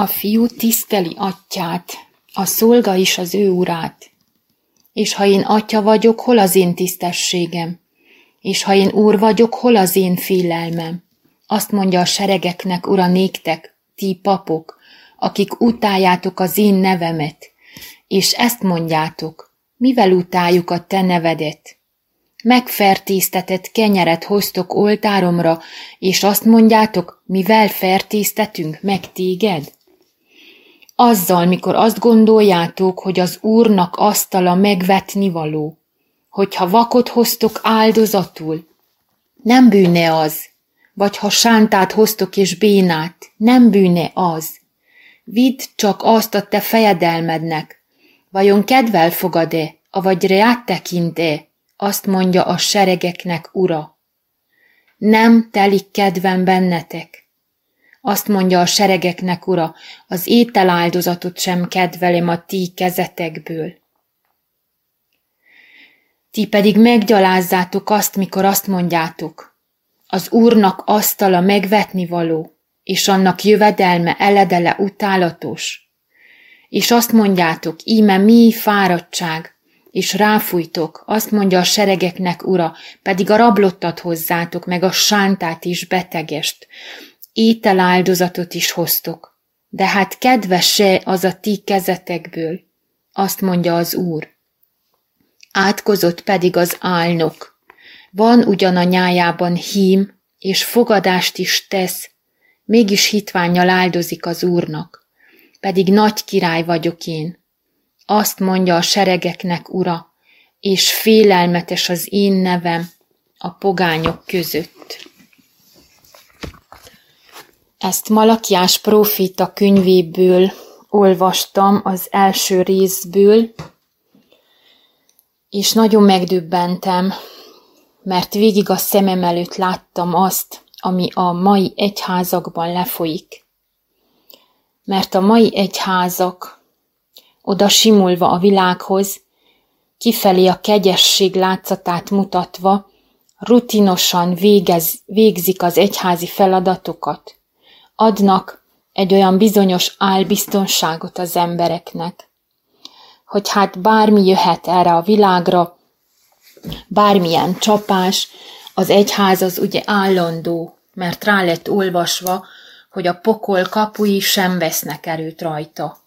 A fiú tiszteli atyát, a szolga is az ő urát. És ha én atya vagyok, hol az én tisztességem? És ha én úr vagyok, hol az én félelmem? Azt mondja a seregeknek, ura néktek, ti papok, akik utáljátok az én nevemet, és ezt mondjátok, mivel utáljuk a te nevedet? Megfertéztetett kenyeret hoztok oltáromra, és azt mondjátok, mivel fertéztetünk meg téged? Azzal, mikor azt gondoljátok, hogy az Úrnak asztala megvetni való, hogyha vakot hoztok áldozatul, nem bűne az, vagy ha sántát hoztok és bénát, nem bűne az. Vidd csak azt a te fejedelmednek, vajon kedvel fogad-e, avagy reát tekint-e, azt mondja a seregeknek ura. Nem telik kedvem bennetek. Azt mondja a seregeknek ura, az ételáldozatot sem kedvelem a ti kezetekből. Ti pedig meggyalázzátok azt, mikor azt mondjátok, az Úrnak asztala megvetni való, és annak jövedelme eledele utálatos. És azt mondjátok, íme mi fáradtság, és ráfújtok, azt mondja a seregeknek, ura, pedig a rablottat hozzátok, meg a sántát is betegest, ételáldozatot is hoztok. De hát kedves-e az a ti kezetekből, azt mondja az Úr. Átkozott pedig az álnok. Van ugyan a nyájában hím, és fogadást is tesz, mégis hitványjal áldozik az Úrnak. Pedig nagy király vagyok én, azt mondja a seregeknek, ura, és félelmetes az én nevem a pogányok között. Ezt Malakiás profita könyvéből olvastam az első részből, és nagyon megdöbbentem, mert végig a szemem előtt láttam azt, ami a mai egyházakban lefolyik. Mert a mai egyházak oda simulva a világhoz, kifelé a kegyesség látszatát mutatva, rutinosan végez, végzik az egyházi feladatokat, adnak egy olyan bizonyos álbiztonságot az embereknek, hogy hát bármi jöhet erre a világra, bármilyen csapás, az egyház az ugye állandó, mert rá lett olvasva, hogy a pokol kapui sem vesznek erőt rajta.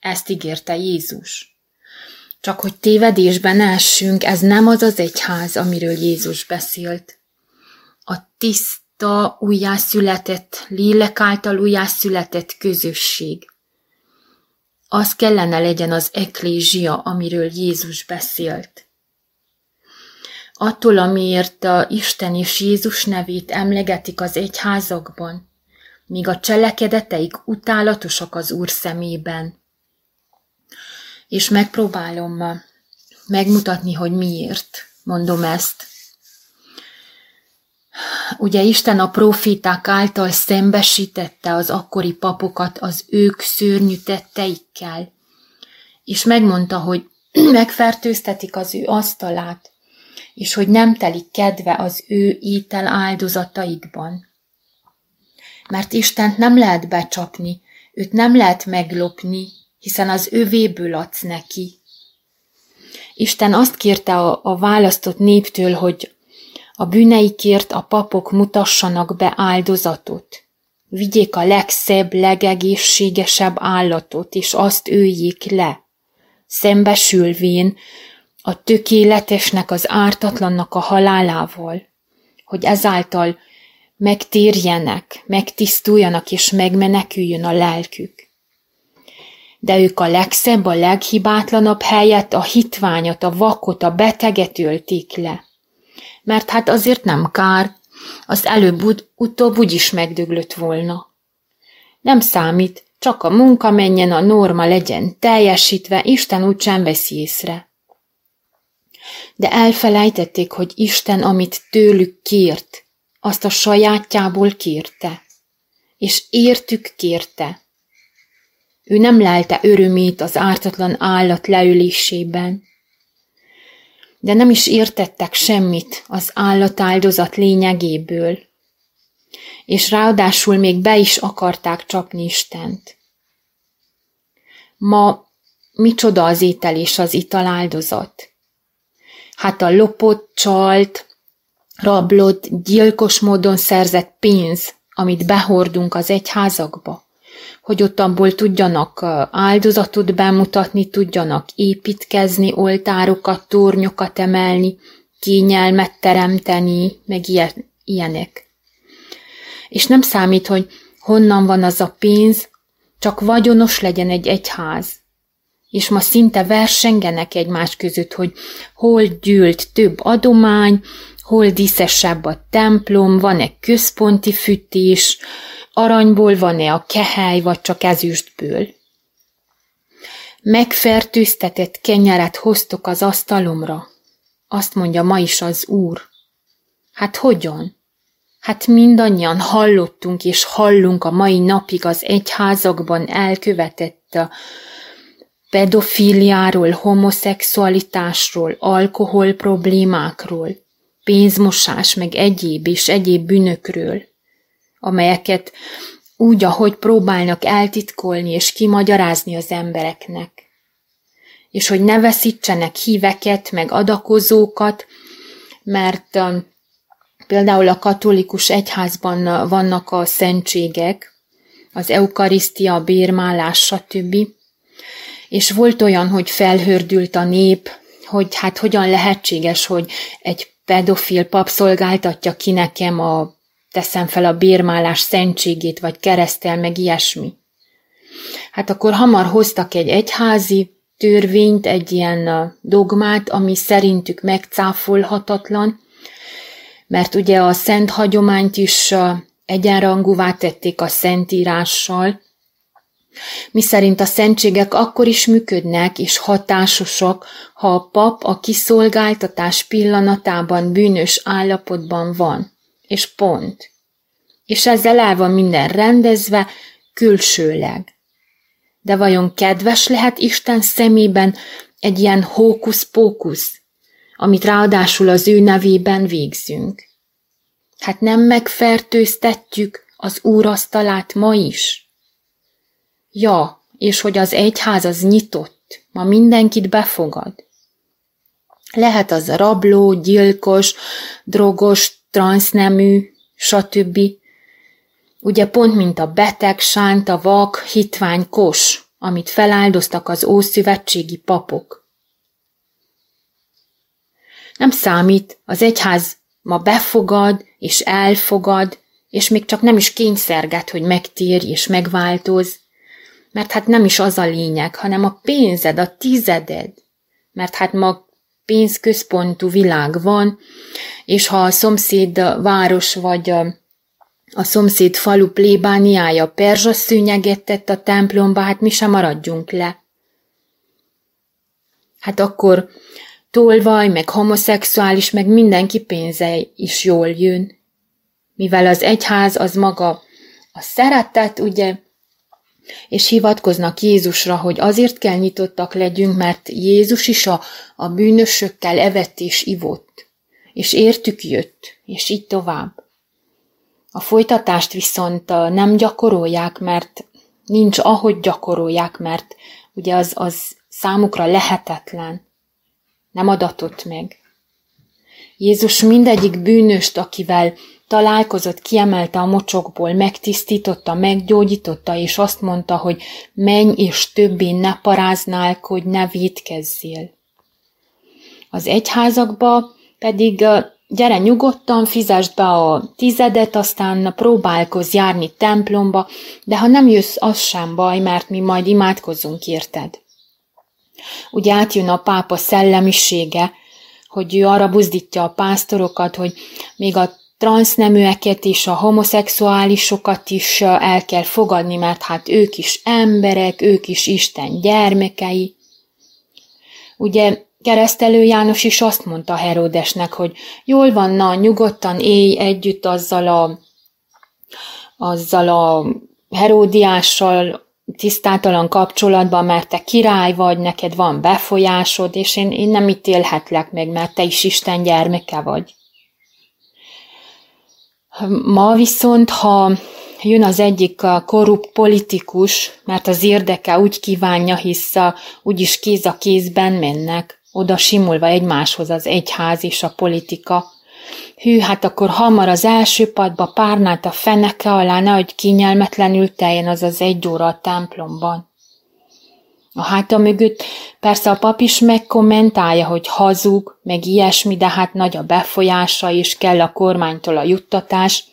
Ezt ígérte Jézus. Csak hogy tévedésben essünk, ez nem az az egyház, amiről Jézus beszélt. A tiszta, újjászületett, lélek által újjászületett közösség. Az kellene legyen az eklézsia, amiről Jézus beszélt. Attól, amiért a Isten és Jézus nevét emlegetik az egyházakban, míg a cselekedeteik utálatosak az Úr szemében, és megpróbálom megmutatni, hogy miért mondom ezt. Ugye Isten a profiták által szembesítette az akkori papokat az ők szörnyű tetteikkel, és megmondta, hogy megfertőztetik az ő asztalát, és hogy nem telik kedve az ő étel áldozataikban. Mert Istent nem lehet becsapni, őt nem lehet meglopni, hiszen az övéből adsz neki. Isten azt kérte a, a választott néptől, hogy a bűneikért a papok mutassanak be áldozatot. Vigyék a legszebb, legegészségesebb állatot, és azt öljék le. Szembesülvén a tökéletesnek, az ártatlannak a halálával, hogy ezáltal megtérjenek, megtisztuljanak és megmeneküljön a lelkük de ők a legszebb, a leghibátlanabb helyet, a hitványat, a vakot, a beteget ölték le. Mert hát azért nem kár, az előbb-utóbb úgyis megdöglött volna. Nem számít, csak a munka menjen, a norma legyen teljesítve, Isten úgysem veszi észre. De elfelejtették, hogy Isten, amit tőlük kért, azt a sajátjából kérte, és értük kérte. Ő nem lelte örömét az ártatlan állat leülésében. De nem is értettek semmit az állatáldozat lényegéből. és ráadásul még be is akarták csapni Istent. Ma micsoda az étel és az ital áldozat? Hát a lopott, csalt, rablott, gyilkos módon szerzett pénz, amit behordunk az egyházakba, hogy ott abból tudjanak áldozatot bemutatni, tudjanak építkezni, oltárokat, tornyokat emelni, kényelmet teremteni, meg ilyen, ilyenek. És nem számít, hogy honnan van az a pénz, csak vagyonos legyen egy egyház. És ma szinte versengenek egymás között, hogy hol gyűlt több adomány, hol díszesebb a templom, van-e központi fűtés, aranyból van-e a kehely, vagy csak ezüstből. Megfertőztetett kenyeret hoztok az asztalomra, azt mondja ma is az Úr. Hát hogyan? Hát mindannyian hallottunk és hallunk a mai napig az egyházakban elkövetett pedofiliáról, homoszexualitásról, alkohol problémákról, pénzmosás, meg egyéb és egyéb bűnökről, amelyeket úgy, ahogy próbálnak eltitkolni és kimagyarázni az embereknek. És hogy ne veszítsenek híveket, meg adakozókat, mert például a katolikus egyházban vannak a szentségek, az eukarisztia, a bérmálás, stb. És volt olyan, hogy felhördült a nép, hogy hát hogyan lehetséges, hogy egy pedofil pap szolgáltatja ki nekem a teszem fel a bérmálás szentségét, vagy keresztel, meg ilyesmi. Hát akkor hamar hoztak egy egyházi törvényt, egy ilyen dogmát, ami szerintük megcáfolhatatlan, mert ugye a szent hagyományt is egyenrangúvá tették a szentírással, mi szerint a szentségek akkor is működnek és hatásosak, ha a pap a kiszolgáltatás pillanatában bűnös állapotban van. És pont. És ezzel el van minden rendezve, külsőleg. De vajon kedves lehet Isten szemében egy ilyen hókusz-pókusz, amit ráadásul az ő nevében végzünk? Hát nem megfertőztetjük az úrasztalát ma is? Ja, és hogy az egyház az nyitott, ma mindenkit befogad. Lehet az rabló, gyilkos, drogos, transznemű, stb. Ugye pont mint a beteg, sánta, vak, hitvány, kos, amit feláldoztak az ószövetségi papok. Nem számít, az egyház ma befogad és elfogad, és még csak nem is kényszerget, hogy megtérj és megváltoz, mert hát nem is az a lényeg, hanem a pénzed, a tizeded. Mert hát ma pénzközpontú világ van, és ha a szomszéd város vagy a, szomszéd falu plébániája perzsa szőnyeget tett a templomba, hát mi sem maradjunk le. Hát akkor tolvaj, meg homoszexuális, meg mindenki pénze is jól jön. Mivel az egyház az maga a szeretet, ugye, és hivatkoznak Jézusra, hogy azért kell nyitottak legyünk, mert Jézus is a, a bűnösökkel evett és ivott, és értük jött, és így tovább. A folytatást viszont nem gyakorolják, mert nincs ahogy gyakorolják, mert ugye az, az számukra lehetetlen. Nem adatott meg. Jézus mindegyik bűnöst, akivel találkozott, kiemelte a mocsokból, megtisztította, meggyógyította, és azt mondta, hogy menj és többé ne paráználkodj, ne védkezzél. Az egyházakba pedig gyere nyugodtan, fizesd be a tizedet, aztán próbálkozz járni templomba, de ha nem jössz, az sem baj, mert mi majd imádkozunk érted. Ugye átjön a pápa szellemisége, hogy ő arra buzdítja a pásztorokat, hogy még a transzneműeket és a homoszexuálisokat is el kell fogadni, mert hát ők is emberek, ők is Isten gyermekei. Ugye keresztelő János is azt mondta Heródesnek, hogy jól van, na, nyugodtan élj együtt azzal a, azzal a Heródiással, tisztátalan kapcsolatban, mert te király vagy, neked van befolyásod, és én, én nem ítélhetlek meg, mert te is Isten gyermeke vagy. Ma viszont, ha jön az egyik korrupt politikus, mert az érdeke úgy kívánja, hisz úgyis kéz a kézben mennek, oda simulva egymáshoz az egyház és a politika. Hű, hát akkor hamar az első padba párnát a feneke alá, nehogy kényelmetlenül teljen az az egy óra a templomban. A háta mögött persze a pap is megkommentálja, hogy hazug, meg ilyesmi, de hát nagy a befolyása, és kell a kormánytól a juttatás.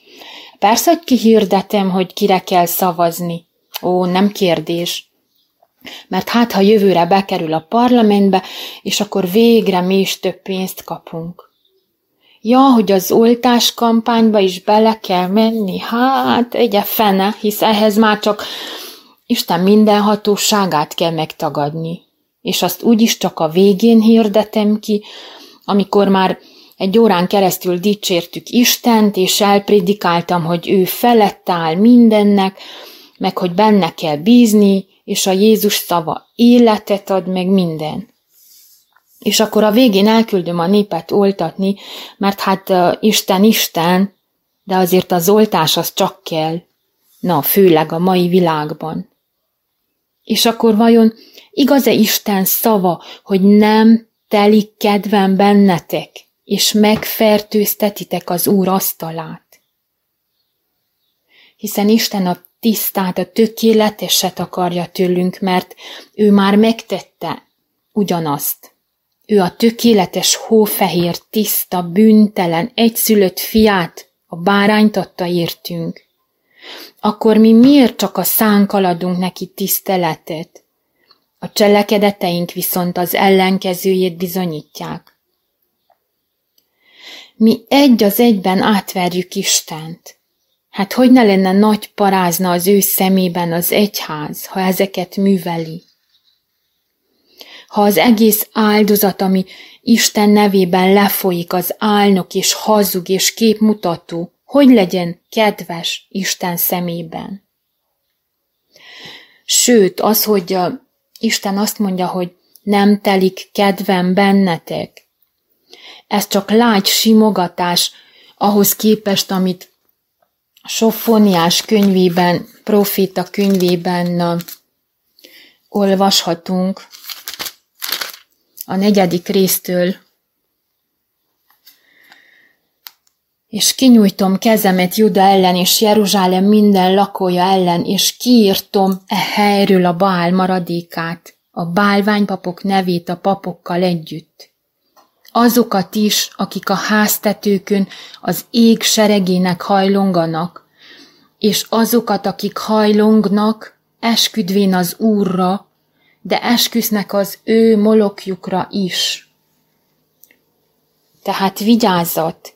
Persze, hogy kihirdetem, hogy kire kell szavazni. Ó, nem kérdés. Mert hát, ha jövőre bekerül a parlamentbe, és akkor végre mi is több pénzt kapunk. Ja, hogy az oltás kampányba is bele kell menni, hát egye fene, hisz ehhez már csak Isten minden hatóságát kell megtagadni, és azt úgyis csak a végén hirdetem ki, amikor már egy órán keresztül dicsértük Istent, és elpredikáltam, hogy ő felett áll mindennek, meg hogy benne kell bízni, és a Jézus szava életet ad meg minden. És akkor a végén elküldöm a népet oltatni, mert hát uh, Isten Isten, de azért az oltás az csak kell. Na, főleg a mai világban. És akkor vajon igaz-e Isten szava, hogy nem telik kedvem bennetek, és megfertőztetitek az Úr asztalát? Hiszen Isten a tisztát, a tökéleteset akarja tőlünk, mert ő már megtette ugyanazt. Ő a tökéletes, hófehér, tiszta, bűntelen, egyszülött fiát, a bárányt adta értünk akkor mi miért csak a szánkkal adunk neki tiszteletet? A cselekedeteink viszont az ellenkezőjét bizonyítják. Mi egy az egyben átverjük Istent. Hát hogy ne lenne nagy parázna az ő szemében az egyház, ha ezeket műveli? Ha az egész áldozat, ami Isten nevében lefolyik, az álnok és hazug és képmutató, hogy legyen kedves Isten szemében. Sőt, az, hogy Isten azt mondja, hogy nem telik kedvem bennetek, ez csak lágy simogatás ahhoz képest, amit Sofoniás könyvében, profita könyvében olvashatunk a negyedik résztől és kinyújtom kezemet Juda ellen és Jeruzsálem minden lakója ellen, és kiírtom e helyről a bál maradékát, a bálványpapok nevét a papokkal együtt. Azokat is, akik a háztetőkön az ég seregének hajlonganak, és azokat, akik hajlongnak, esküdvén az Úrra, de esküsznek az ő molokjukra is. Tehát vigyázat,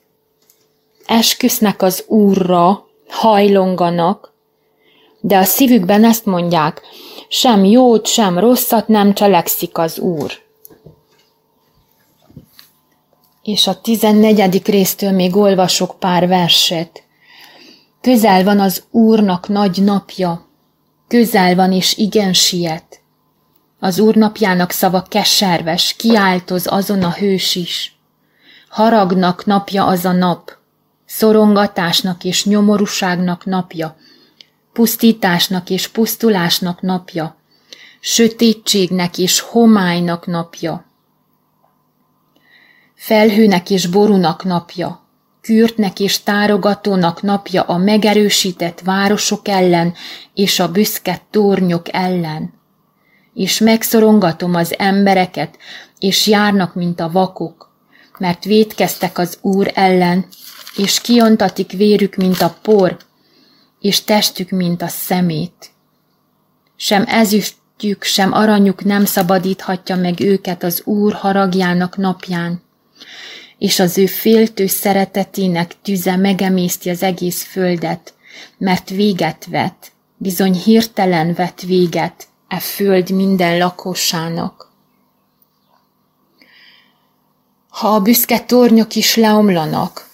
esküsznek az Úrra, hajlonganak, de a szívükben ezt mondják, sem jót, sem rosszat nem cselekszik az Úr. És a tizennegyedik résztől még olvasok pár verset. Közel van az Úrnak nagy napja, közel van és igen siet. Az Úr napjának szava keserves, kiáltoz azon a hős is. Haragnak napja az a nap, szorongatásnak és nyomorúságnak napja, pusztításnak és pusztulásnak napja, sötétségnek és homálynak napja, felhőnek és borunak napja, kürtnek és tárogatónak napja a megerősített városok ellen és a büszke tornyok ellen. És megszorongatom az embereket, és járnak, mint a vakok, mert védkeztek az Úr ellen, és kiontatik vérük, mint a por, és testük, mint a szemét. Sem ezüstjük, sem aranyuk nem szabadíthatja meg őket az Úr haragjának napján, és az ő féltő szeretetének tüze megemészti az egész földet, mert véget vet, bizony hirtelen vet véget e föld minden lakosának. Ha a büszke tornyok is leomlanak,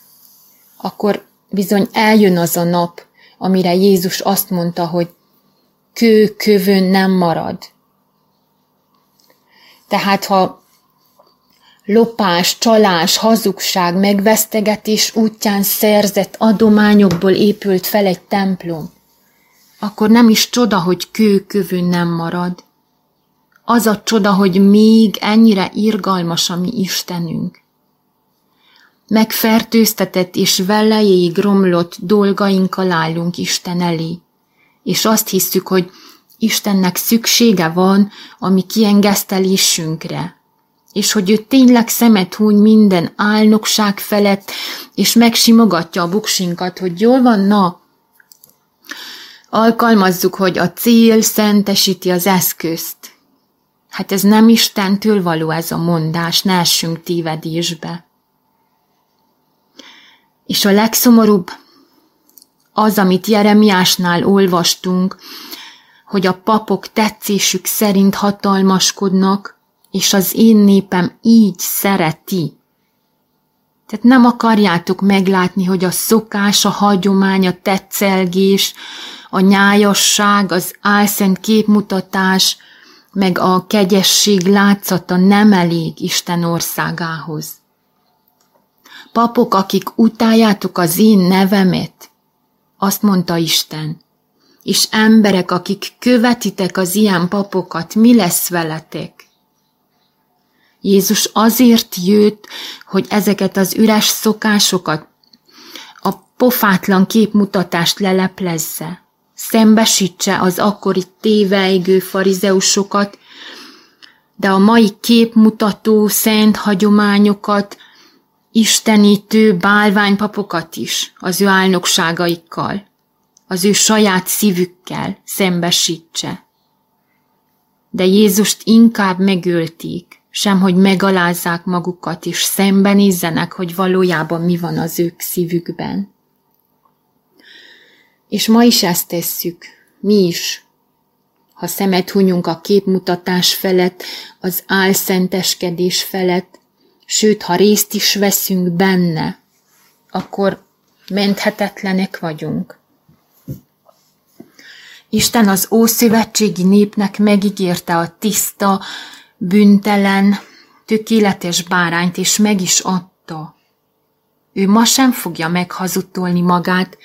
akkor bizony eljön az a nap, amire Jézus azt mondta, hogy kő kövön nem marad. Tehát ha lopás, csalás, hazugság, megvesztegetés útján szerzett adományokból épült fel egy templom, akkor nem is csoda, hogy kőkövön nem marad. Az a csoda, hogy még ennyire irgalmas a mi Istenünk. Megfertőztetett és velejéig romlott dolgainkkal állunk Isten elé, és azt hiszük, hogy Istennek szüksége van a mi kiengesztelésünkre, és hogy ő tényleg szemet húny minden álnokság felett, és megsimogatja a buksinkat, hogy jól van, na, alkalmazzuk, hogy a cél szentesíti az eszközt. Hát ez nem Istentől való ez a mondás, ne essünk tévedésbe. És a legszomorúbb az, amit Jeremiásnál olvastunk, hogy a papok tetszésük szerint hatalmaskodnak, és az én népem így szereti. Tehát nem akarjátok meglátni, hogy a szokás, a hagyomány, a tetszelgés, a nyájasság, az álszent képmutatás, meg a kegyesség látszata nem elég Isten országához. Papok, akik utáljátok az én nevemet, azt mondta Isten, és emberek, akik követitek az ilyen papokat, mi lesz veletek? Jézus azért jött, hogy ezeket az üres szokásokat, a pofátlan képmutatást leleplezze, szembesítse az akkori téveigő farizeusokat, de a mai képmutató szent hagyományokat, istenítő bálványpapokat is az ő álnokságaikkal, az ő saját szívükkel szembesítse. De Jézust inkább megölték, sem hogy megalázzák magukat, és szembenézzenek, hogy valójában mi van az ők szívükben. És ma is ezt tesszük, mi is, ha szemet hunyunk a képmutatás felett, az álszenteskedés felett, sőt, ha részt is veszünk benne, akkor menthetetlenek vagyunk. Isten az ószövetségi népnek megígérte a tiszta, büntelen, tökéletes bárányt, és meg is adta. Ő ma sem fogja meghazudtolni magát,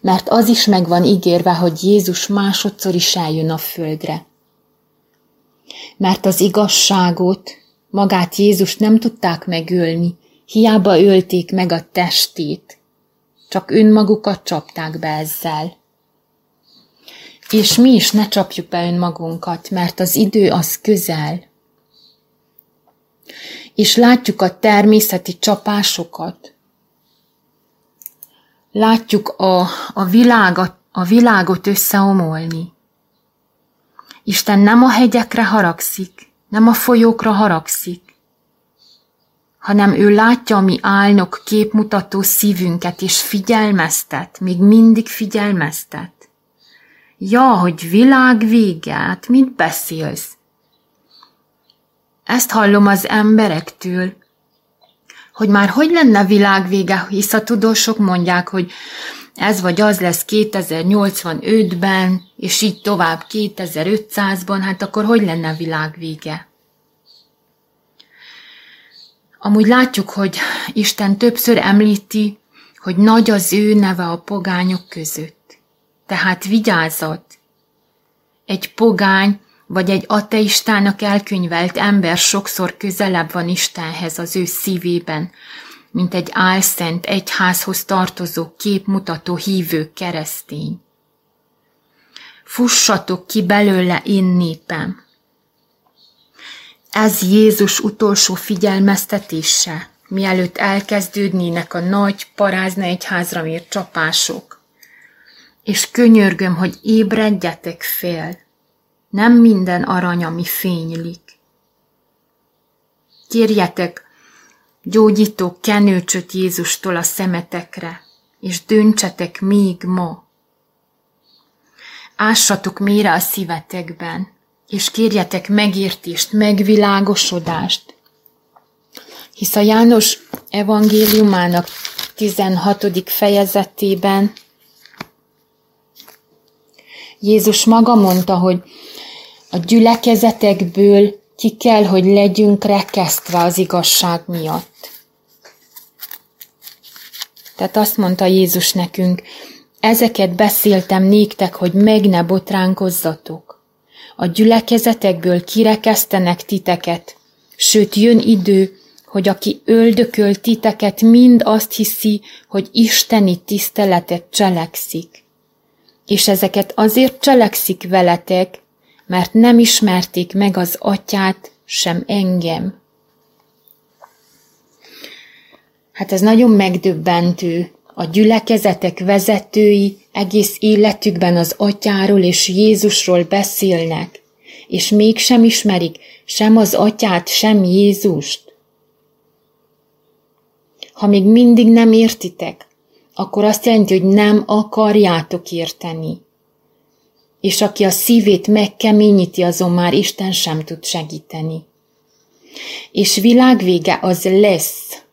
mert az is meg van ígérve, hogy Jézus másodszor is eljön a földre. Mert az igazságot, magát Jézus nem tudták megölni, hiába ölték meg a testét, csak önmagukat csapták be ezzel. És mi is ne csapjuk be önmagunkat, mert az idő az közel és látjuk a természeti csapásokat. Látjuk a, a, világot, a világot összeomolni. Isten nem a hegyekre haragszik, nem a folyókra haragszik, hanem ő látja mi álnok képmutató szívünket, és figyelmeztet, még mindig figyelmeztet. Ja, hogy világ vége, hát mit beszélsz? Ezt hallom az emberektől, hogy már hogy lenne világvége, hisz a tudósok mondják, hogy ez vagy az lesz 2085-ben, és így tovább 2500-ban, hát akkor hogy lenne világvége? Amúgy látjuk, hogy Isten többször említi, hogy nagy az ő neve a pogányok között. Tehát vigyázat! Egy pogány vagy egy ateistának elkönyvelt ember sokszor közelebb van Istenhez az ő szívében, mint egy álszent egyházhoz tartozó képmutató hívő keresztény. Fussatok ki belőle én népem. Ez Jézus utolsó figyelmeztetése, mielőtt elkezdődnének a nagy parázna egyházra mért csapások. És könyörgöm, hogy ébredjetek fél, nem minden arany, ami fénylik. Kérjetek gyógyító kenőcsöt Jézustól a szemetekre, és döntsetek még ma. Ássatok mélyre a szívetekben, és kérjetek megértést, megvilágosodást. Hisz a János evangéliumának 16. fejezetében Jézus maga mondta, hogy a gyülekezetekből ki kell, hogy legyünk rekesztve az igazság miatt. Tehát azt mondta Jézus nekünk, ezeket beszéltem néktek, hogy meg ne botránkozzatok. A gyülekezetekből kirekesztenek titeket, sőt jön idő, hogy aki öldököl titeket, mind azt hiszi, hogy isteni tiszteletet cselekszik. És ezeket azért cselekszik veletek, mert nem ismerték meg az atyát, sem engem. Hát ez nagyon megdöbbentő. A gyülekezetek vezetői egész életükben az atyáról és Jézusról beszélnek, és mégsem ismerik sem az atyát, sem Jézust. Ha még mindig nem értitek, akkor azt jelenti, hogy nem akarjátok érteni. És aki a szívét megkeményíti, azon már Isten sem tud segíteni. És világvége az lesz.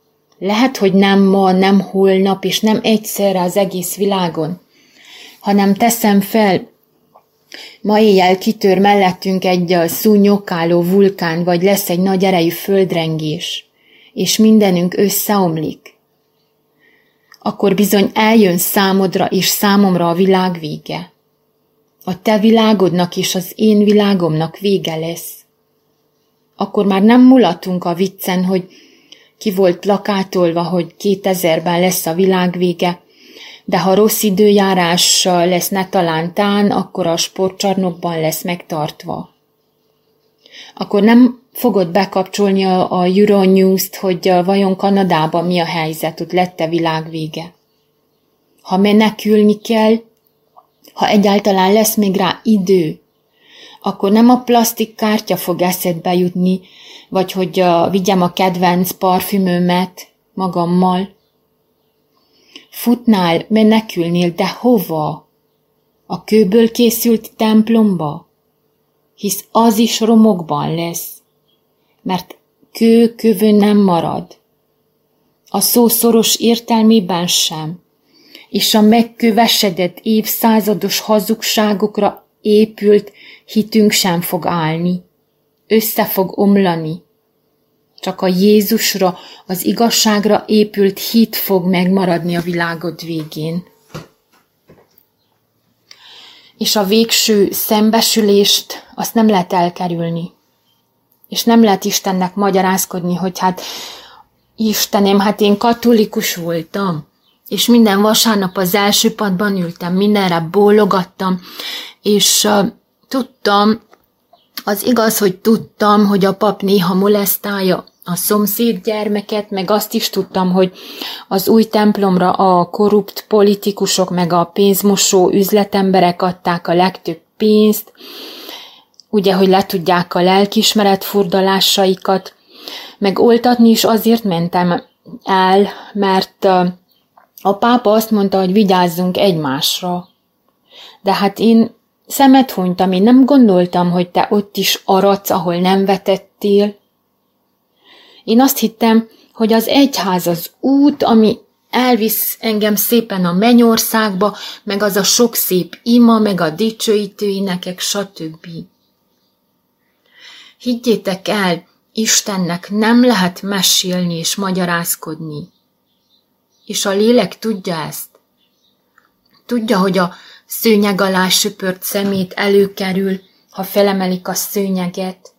Lehet, hogy nem ma, nem holnap, és nem egyszerre az egész világon, hanem teszem fel, ma éjjel kitör mellettünk egy szúnyokáló vulkán, vagy lesz egy nagy erejű földrengés és mindenünk összeomlik, akkor bizony eljön számodra és számomra a világ vége. A te világodnak és az én világomnak vége lesz. Akkor már nem mulatunk a viccen, hogy ki volt plakátolva, hogy 2000-ben lesz a világ vége, de ha rossz időjárás lesz ne talántán, akkor a sportcsarnokban lesz megtartva. Akkor nem fogod bekapcsolni a, a Euronews-t, hogy vajon Kanadában mi a helyzet, ott lett-e világvége. Ha menekülni kell, ha egyáltalán lesz még rá idő, akkor nem a plastik kártya fog eszedbe jutni, vagy hogy uh, vigyem a kedvenc parfümömet magammal. Futnál, menekülnél, de hova? A kőből készült templomba? Hisz az is romokban lesz mert kő kövön nem marad. A szó szoros értelmében sem, és a megkövesedett évszázados hazugságokra épült hitünk sem fog állni. Össze fog omlani. Csak a Jézusra, az igazságra épült hit fog megmaradni a világod végén. És a végső szembesülést azt nem lehet elkerülni. És nem lehet Istennek magyarázkodni, hogy hát Istenem, hát én katolikus voltam, és minden vasárnap az első padban ültem, mindenre bólogattam, és uh, tudtam, az igaz, hogy tudtam, hogy a pap néha molesztálja a szomszéd gyermeket, meg azt is tudtam, hogy az új templomra a korrupt politikusok, meg a pénzmosó üzletemberek adták a legtöbb pénzt, ugye, hogy le tudják a lelkismeret furdalásaikat, meg oltatni is azért mentem el, mert a pápa azt mondta, hogy vigyázzunk egymásra. De hát én szemet hunytam, én nem gondoltam, hogy te ott is aradsz, ahol nem vetettél. Én azt hittem, hogy az egyház az út, ami elvisz engem szépen a mennyországba, meg az a sok szép ima, meg a dicsőítő énekek, stb. Higgyétek el, Istennek nem lehet mesélni és magyarázkodni. És a lélek tudja ezt. Tudja, hogy a szőnyeg alá söpört szemét előkerül, ha felemelik a szőnyeget.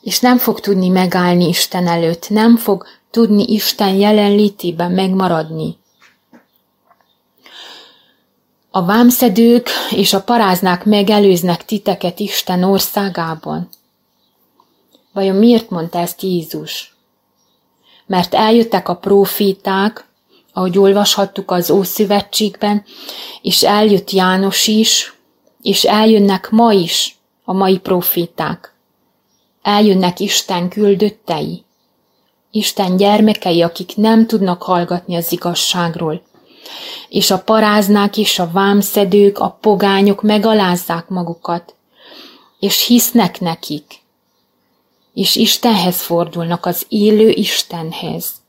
És nem fog tudni megállni Isten előtt, nem fog tudni Isten jelenlétében megmaradni. A vámszedők és a paráznák megelőznek titeket Isten országában. Vajon miért mondta ezt Jézus? Mert eljöttek a proféták, ahogy olvashattuk az Ószövetségben, és eljött János is, és eljönnek ma is a mai proféták. Eljönnek Isten küldöttei, Isten gyermekei, akik nem tudnak hallgatni az igazságról, és a paráznák és a vámszedők, a pogányok megalázzák magukat, és hisznek nekik, és Istenhez fordulnak, az élő Istenhez.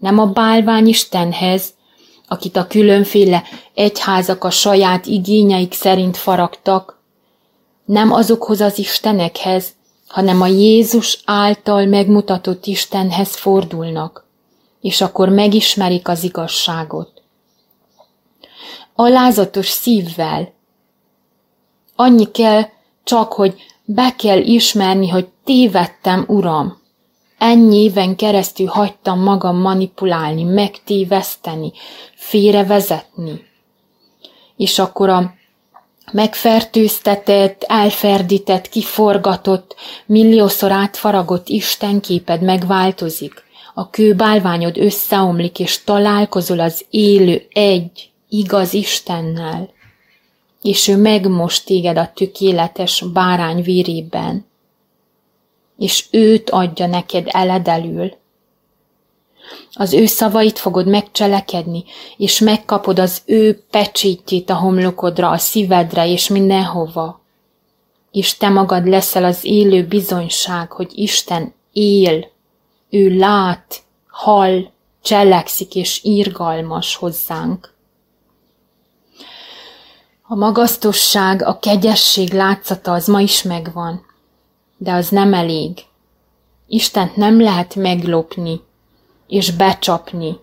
Nem a bálvány Istenhez, akit a különféle egyházak a saját igényeik szerint faragtak, nem azokhoz az istenekhez, hanem a Jézus által megmutatott Istenhez fordulnak, és akkor megismerik az igazságot. Alázatos szívvel. Annyi kell csak, hogy be kell ismerni, hogy tévedtem, Uram. Ennyi éven keresztül hagytam magam manipulálni, megtéveszteni, félrevezetni. És akkor a megfertőztetett, elferdített, kiforgatott, milliószor átfaragott Istenképed megváltozik. A kőbálványod összeomlik, és találkozol az élő egy, igaz Istennel. És ő megmost téged a tökéletes bárány vérében. És őt adja neked eledelül. Az ő szavait fogod megcselekedni, és megkapod az ő pecsétjét a homlokodra, a szívedre és mindenhova. És te magad leszel az élő bizonyság, hogy Isten él, ő lát, hall, cselekszik és írgalmas hozzánk. A magasztosság, a kegyesség látszata az ma is megvan, de az nem elég. Istent nem lehet meglopni, és becsapni.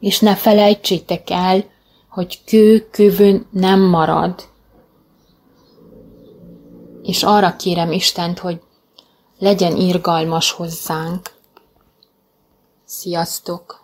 És ne felejtsétek el, hogy kő kövön nem marad. És arra kérem Istent, hogy legyen irgalmas hozzánk. Sziasztok!